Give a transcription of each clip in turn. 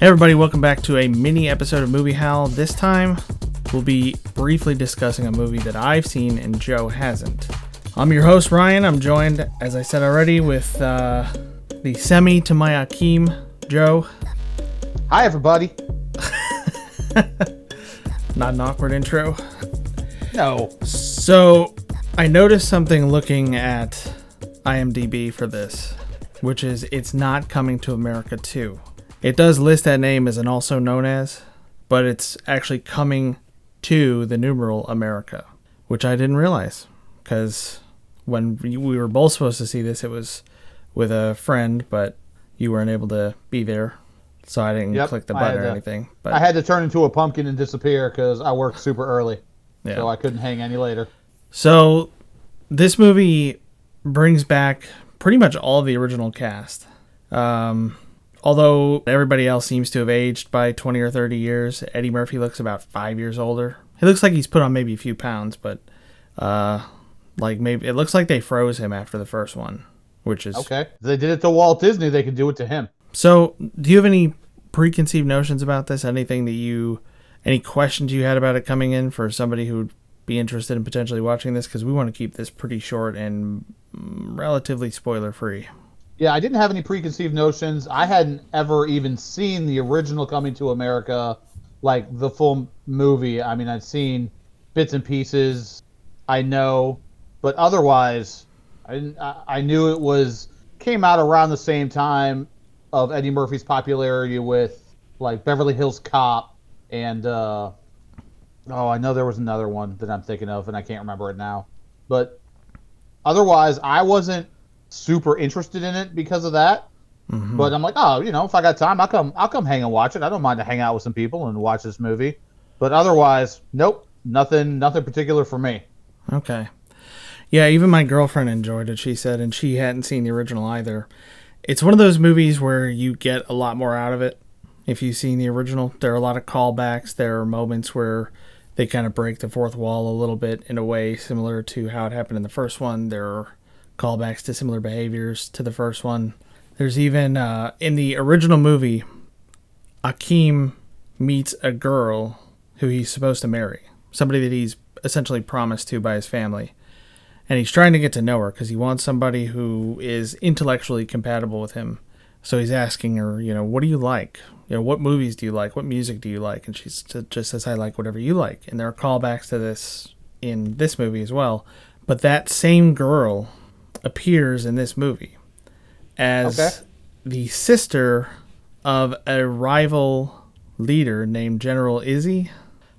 Hey everybody, welcome back to a mini episode of Movie Howl. This time, we'll be briefly discussing a movie that I've seen and Joe hasn't. I'm your host Ryan. I'm joined, as I said already, with uh, the Semmi to my Akeem, Joe. Hi, everybody. Not an awkward intro. No. So, I noticed something looking at IMDb for this, which is it's not coming to America 2. It does list that name as an also known as, but it's actually coming to the numeral America, which I didn't realize because when we were both supposed to see this, it was with a friend, but you weren't able to be there, so I didn't Yep, click the button or to- anything. But I had to turn into a pumpkin and disappear because I worked super early, yeah. so I couldn't hang any later. So, this movie brings back pretty much all the original cast. Um, although everybody else seems to have aged by 20 or 30 years, Eddie Murphy looks about five years older. He looks like he's put on maybe a few pounds, but uh, like maybe it looks like they froze him after the first one, which is Okay. They did it to Walt Disney, they could do it to him. So, do you have any preconceived notions about this? Anything that you, any questions you had about it coming in for somebody who would be interested in potentially watching this? Because we want to keep this pretty short and mm, relatively spoiler free. Yeah, I didn't have any preconceived notions. I hadn't ever even seen the original Coming to America, like the full movie. I mean, I'd seen bits and pieces. I know, but otherwise, I didn't. I, I knew it was came out around the same time of Eddie Murphy's popularity with like Beverly Hills Cop and uh, oh, I know there was another one that I'm thinking of, and I can't remember it now. But otherwise, I wasn't super interested in it because of that. Mhm. But I'm like, oh, you know, if I got time, I'll come. I'll come hang and watch it. I don't mind to hang out with some people and watch this movie. But otherwise, nope, nothing, nothing particular for me. Okay. Yeah, even my girlfriend enjoyed it, she said, and she hadn't seen the original either. It's one of those movies where you get a lot more out of it if you've seen the original. There are a lot of callbacks, there are moments where they kind of break the fourth wall a little bit in a way similar to how it happened in the first one. There are callbacks to similar behaviors to the first one. There's even, uh, in the original movie, Akeem meets a girl who he's supposed to marry, somebody that he's essentially promised to by his family. And he's trying to get to know her because he wants somebody who is intellectually compatible with him. So he's asking her, you know, what do you like? You know, what movies do you like? What music do you like? And she just says, I like whatever you like. And there are callbacks to this in this movie as well. But that same girl appears in this movie as Okay. the sister of a rival leader named General Izzi,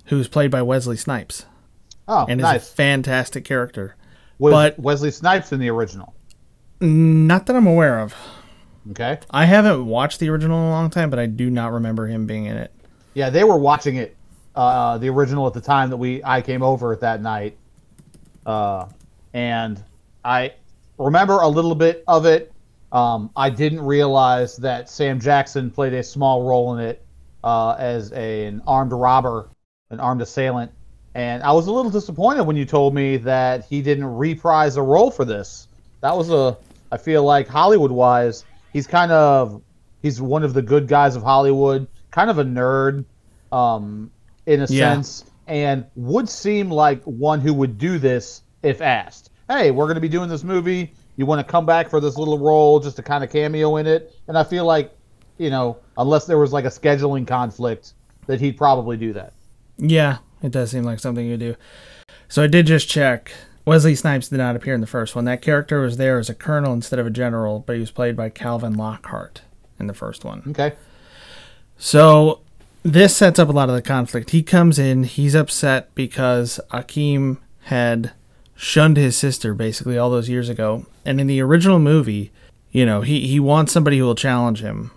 who's played by Wesley Snipes Oh, and is a fantastic character. Was but- Wesley Snipes in the original? Not that I'm aware of. Okay. I haven't watched the original in a long time, but I do not remember him being in it. Yeah, they were watching it, uh, the original at the time that we I came over that night, uh, and I remember a little bit of it. Um, I didn't realize that Sam Jackson played a small role in it uh, as a, an armed robber, an armed assailant, and I was a little disappointed when you told me that he didn't reprise a role for this. That was a I feel like Hollywood wise, he's kind of he's one of the good guys of Hollywood, kind of a nerd, um, in a Yeah. sense, and would seem like one who would do this if asked. Hey, we're going to be doing this movie. You want to come back for this little role, just to kind of cameo in it? And I feel like, you know, unless there was like a scheduling conflict, that he'd probably do that. Yeah, it does seem like something you'd do. So I did just check. Wesley Snipes did not appear in the first one. That character was there as a colonel instead of a general, but he was played by Calvin Lockhart in the first one. Okay. So this sets up a lot of the conflict. He comes in, he's upset because Akeem had shunned his sister basically all those years ago. And in the original movie, you know, he, he wants somebody who will challenge him.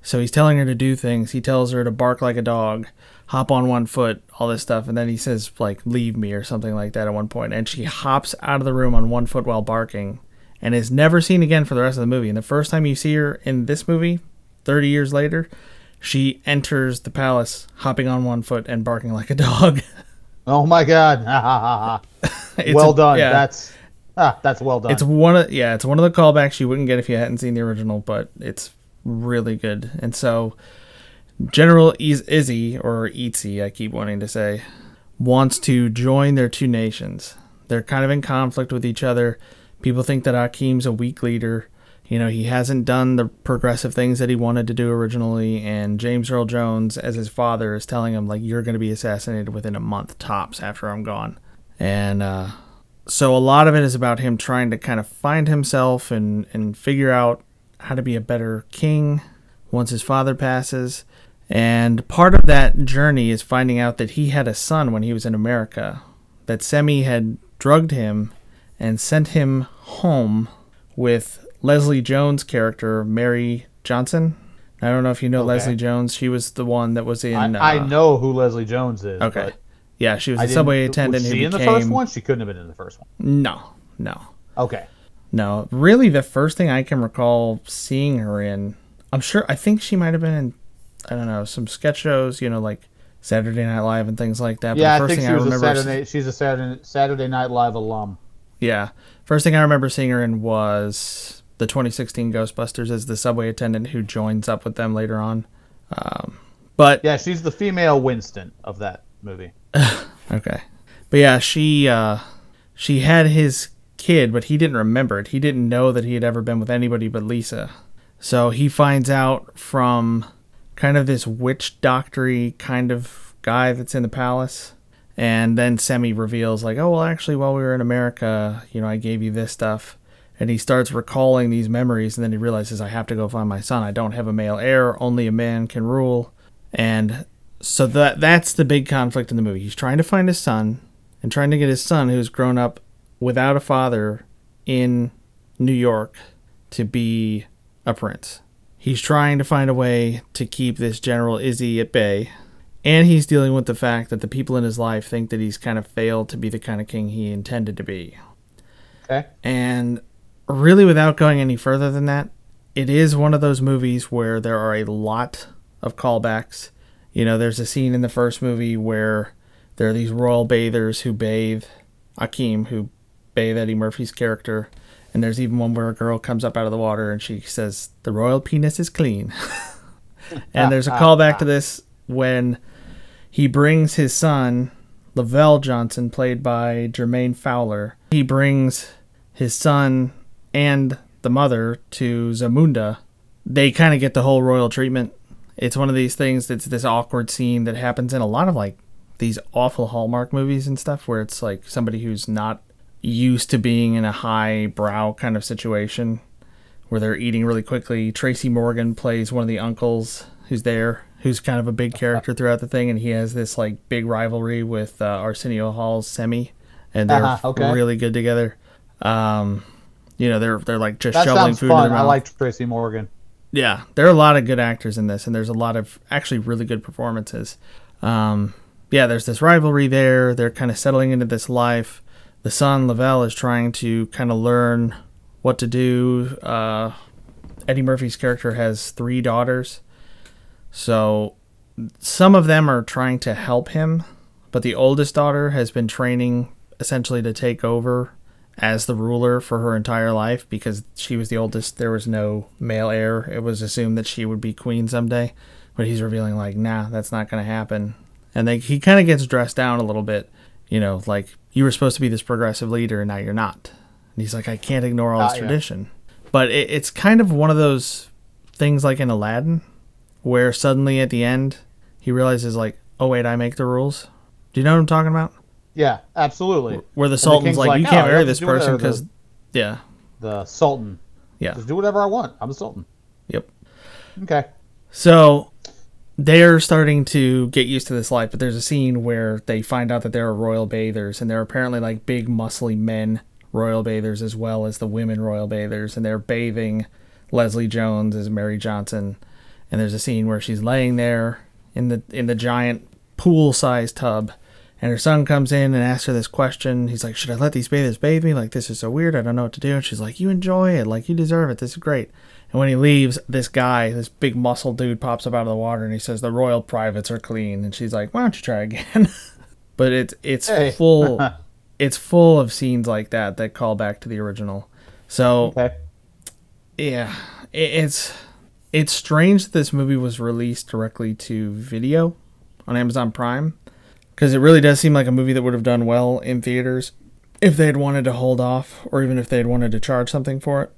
So he's telling her to do things. He tells her to bark like a dog, hop on one foot, all this stuff. And then he says, like, leave me or something like that at one point. And she hops out of the room on one foot while barking and is never seen again for the rest of the movie. And the first time you see her in this movie, 30 years later, she enters the palace hopping on one foot and barking like a dog. Oh my God! Well a- done. yeah. That's ah, that's well done. It's one of yeah, it's one of the callbacks you wouldn't get if you hadn't seen the original, but it's really good. And so General Iz- Izzi, or Itzy, I keep wanting to say, wants to join their two nations. They're kind of in conflict with each other. People think that Akeem's a weak leader. You know, he hasn't done the progressive things that he wanted to do originally, and James Earl Jones, as his father, is telling him, like, you're going to be assassinated within a month tops after I'm gone. And uh, so a lot of it is about him trying to kind of find himself and, and figure out how to be a better king once his father passes. And part of that journey is finding out that he had a son when he was in America, that Semmi had drugged him and sent him home with Leslie Jones' character, Mary Johnson. I don't know if you know Okay. Leslie Jones. She was the one that was in. I, I uh, know who Leslie Jones is. Okay. but Yeah, she was I a subway attendant who Was she in became. the first one? She couldn't have been in the first one. No, no. Okay. No, really, the first thing I can recall seeing her in, I'm sure, I think she might have been in, I don't know, some sketch shows, you know, like Saturday Night Live and things like that. But Yeah, the I first think thing she was a remember, Saturday. She's a Saturday Saturday Night Live alum. yeah, first thing I remember seeing her in was the 2016 Ghostbusters as the subway attendant who joins up with them later on. Um, but Yeah, she's the female Winston of that movie. Okay. But yeah, she uh she had his kid, but he didn't remember it. He didn't know that he had ever been with anybody but Lisa. So he finds out from kind of this witch doctory kind of guy that's in the palace. And then Semmi reveals like, "Oh, well actually while we were in America, you know, I gave you this stuff." And he starts recalling these memories and then he realizes I have to go find my son. I don't have a male heir, only a man can rule. And so that that's the big conflict in the movie. He's trying to find his son and trying to get his son who's grown up without a father in New York to be a prince. He's trying to find a way to keep this General Izzi at bay. And he's dealing with the fact that the people in his life think that he's kind of failed to be the kind of king he intended to be. Okay. And really, without going any further than that, it is one of those movies where there are a lot of callbacks. You know, there's a scene in the first movie where there are these royal bathers who bathe Akeem, who bathe Eddie Murphy's character. And there's even one where a girl comes up out of the water and she says, The royal penis is clean. and there's a callback to this when he brings his son, Lavelle Johnson, played by Jermaine Fowler. He brings his son and the mother to Zamunda. They kind of get the whole royal treatment. It's one of these things that's this awkward scene that happens in a lot of like these awful Hallmark movies and stuff where it's like somebody who's not used to being in a high brow kind of situation where they're eating really quickly. Tracy Morgan plays one of the uncles who's there, who's kind of a big character throughout the thing, and he has this like big rivalry with uh, Arsenio Hall's Semmi, and they're Uh-huh, okay. really good together. Um, you know, they're they're like just That shoveling food in fun. I like Tracy Morgan. Yeah, there are a lot of good actors in this, and there's a lot of actually really good performances. Um, yeah, there's this rivalry there. They're kind of settling into this life. The son Lavelle is trying to kind of learn what to do. Uh, Eddie Murphy's character has three daughters, so some of them are trying to help him, but the oldest daughter has been training essentially to take over as the ruler for her entire life because she was the oldest. There was no male heir. It was assumed that she would be queen someday, but he's revealing like, nah, that's not going to happen. And they, he kind of gets dressed down a little bit, you know, like you were supposed to be this progressive leader and now you're not. And he's like, I can't ignore all this Ah, yeah. tradition. But it, it's kind of one of those things like in Aladdin where suddenly at the end he realizes like, oh wait, I make the rules. Do you know what I'm talking about? Yeah, absolutely. Where the the Sultan's king's like, like, you "No, can't you marry this person because, yeah, The Sultan. yeah, Just do whatever I want. I'm the Sultan. yep. Okay. So they're starting to get used to this life, but there's a scene where they find out that there are royal bathers, and they're apparently like big, muscly men royal bathers as well as the women royal bathers, and they're bathing Leslie Jones as Mary Johnson. And there's a scene where she's laying there in the in the giant pool-sized tub, and her son comes in and asks her this question. He's like, "Should I let these bathers bathe me? Like this is so weird. I don't know what to do." And she's like, "You enjoy it. Like you deserve it. This is great." And when he leaves, this guy, this big muscle dude, pops up out of the water and he says, "The royal privates are clean." And she's like, "Why don't you try again?" but it's it's Hey. full, it's full of scenes like that that call back to the original. So Okay. yeah, it, it's it's strange that this movie was released directly to video on Amazon Prime because it really does seem like a movie that would have done well in theaters if they had wanted to hold off or even if they had wanted to charge something for it.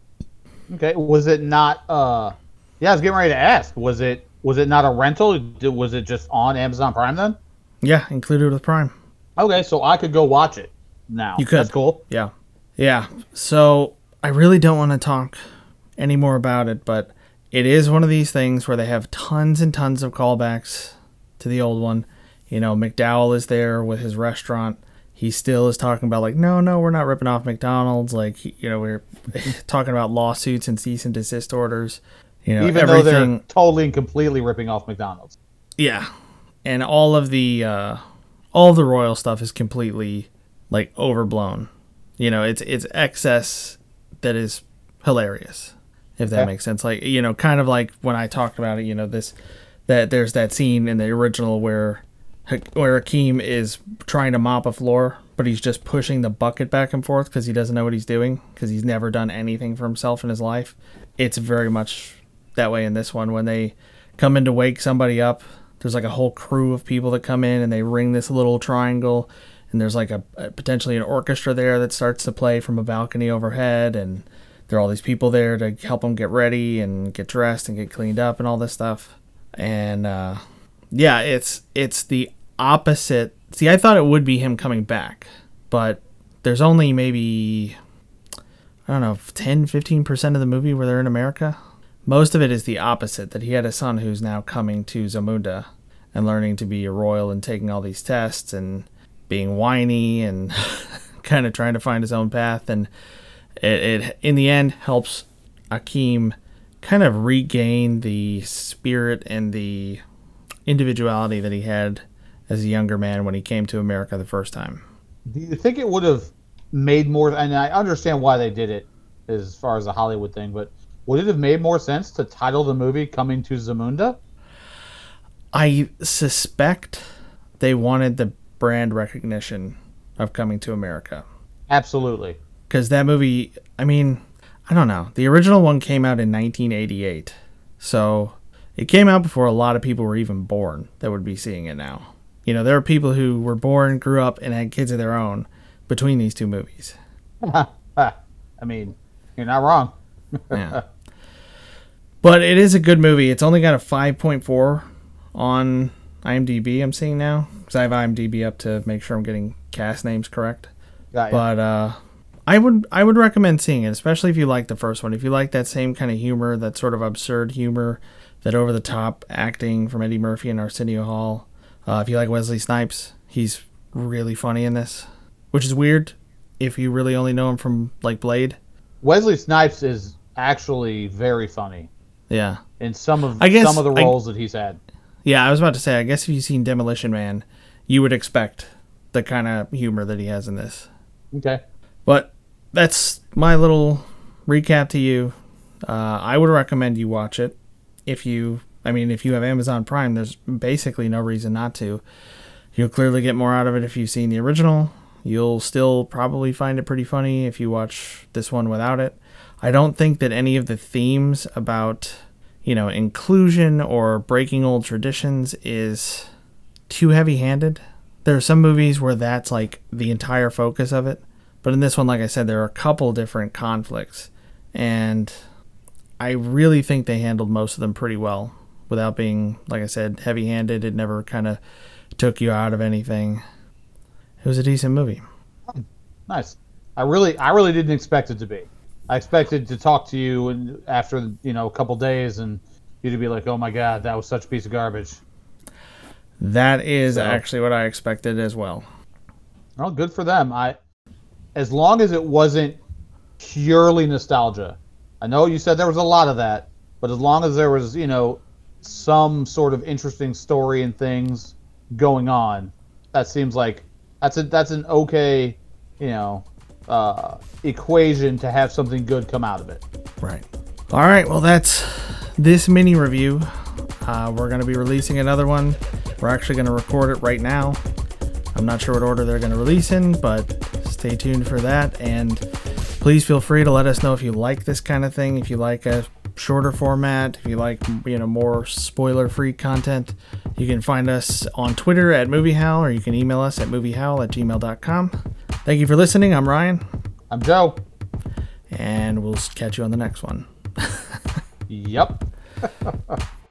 Okay, was it not? uh Yeah, I was getting ready to ask. Was it was it not a rental? Was it just on Amazon Prime then? Yeah, included with Prime. Okay, so I could go watch it now. You could. That's cool. Yeah. Yeah. So I really don't want to talk any more about it, but it is one of these things where they have tons and tons of callbacks to the old one. You know, McDowell is there with his restaurant. He still is talking about like, no, no, we're not ripping off McDonald's. Like, you know, we're talking about lawsuits and cease and desist orders. You know, Even though they're totally and completely ripping off McDonald's. Yeah, and all of the uh, all of the royal stuff is completely like overblown. You know, it's it's excess that is hilarious, if that makes sense. Like you know, kind of like when I talked about it. You know, this that there's that scene in the original where where Akeem is trying to mop a floor, but he's just pushing the bucket back and forth because he doesn't know what he's doing because he's never done anything for himself in his life. It's very much that way in this one when they come in to wake somebody up. There's like a whole crew of people that come in and they ring this little triangle, and there's like a, a potentially an orchestra there that starts to play from a balcony overhead, and there are all these people there to help them get ready and get dressed and get cleaned up and all this stuff. And uh, yeah, it's it's the opposite. See, I thought it would be him coming back, but there's only maybe I don't know 10 15% of the movie where they're in America. Most of it is the opposite that he had a son who's now coming to Zamunda and learning to be a royal and taking all these tests and being whiny and kind of trying to find his own path and it, it in the end helps Akeem kind of regain the spirit and the individuality that he had as a younger man when he came to America the first time. Do you think it would have made more? And I understand why they did it as far as the Hollywood thing, but would it have made more sense to title the movie "Coming to Zamunda"? I suspect they wanted the brand recognition of Coming to America. Absolutely. Because that movie, I mean, I don't know. The original one came out in 1988. So it came out before a lot of people were even born that would be seeing it now. You know, there are people who were born, grew up, and had kids of their own between these two movies. I mean, you're not wrong. yeah. But it is a good movie. It's only got a 5.4 on IMDb, I'm seeing now. Because I have IMDb up to make sure I'm getting cast names correct. But uh, I would I would recommend seeing it, especially if you like the first one. If you like that same kind of humor, that sort of absurd humor, that over the top acting from Eddie Murphy and Arsenio Hall. Uh, if you like Wesley Snipes, he's really funny in this, which is weird if you really only know him from like Blade. Wesley Snipes is actually very funny. Yeah. In some of guess, some of the roles I, that he's had. Yeah, I was about to say. I guess if you've seen Demolition Man, you would expect the kind of humor that he has in this. Okay. But that's my little recap to you. Uh, I would recommend you watch it if you. I mean, if you have Amazon Prime, there's basically no reason not to. You'll clearly get more out of it if you've seen the original. You'll still probably find it pretty funny if you watch this one without it. I don't think that any of the themes about, you know, inclusion or breaking old traditions is too heavy handed. There are some movies where that's like the entire focus of it. But in this one, like I said, there are a couple different conflicts. And I really think they handled most of them pretty well without being, like I said, heavy handed. It never kind of took you out of anything. It was a decent movie. Nice. I really, I really didn't expect it to be. I expected to talk to you and after you know a couple days and you to be like, "Oh my god, that was such a piece of garbage." That is so, actually what I expected as well. Well, good for them. I, as long as it wasn't purely nostalgia. I know you said there was a lot of that, but as long as there was, you know, some sort of interesting story and things going on, that seems like that's a that's an okay, you know, uh, equation to have something good come out of it. Right. All right. Well, that's this mini review. Uh, we're going to be releasing another one. We're actually going to record it right now. I'm not sure what order they're going to release in, but stay tuned for that. And please feel free to let us know if you like this kind of thing, if you like a shorter format, if you like you know more spoiler-free content, you can find us on Twitter at MovieHowl or you can email us at moviehowl at gmail.com. Thank you for listening. I'm Ryan, I'm Joe. and we'll catch you on the next one. Yep.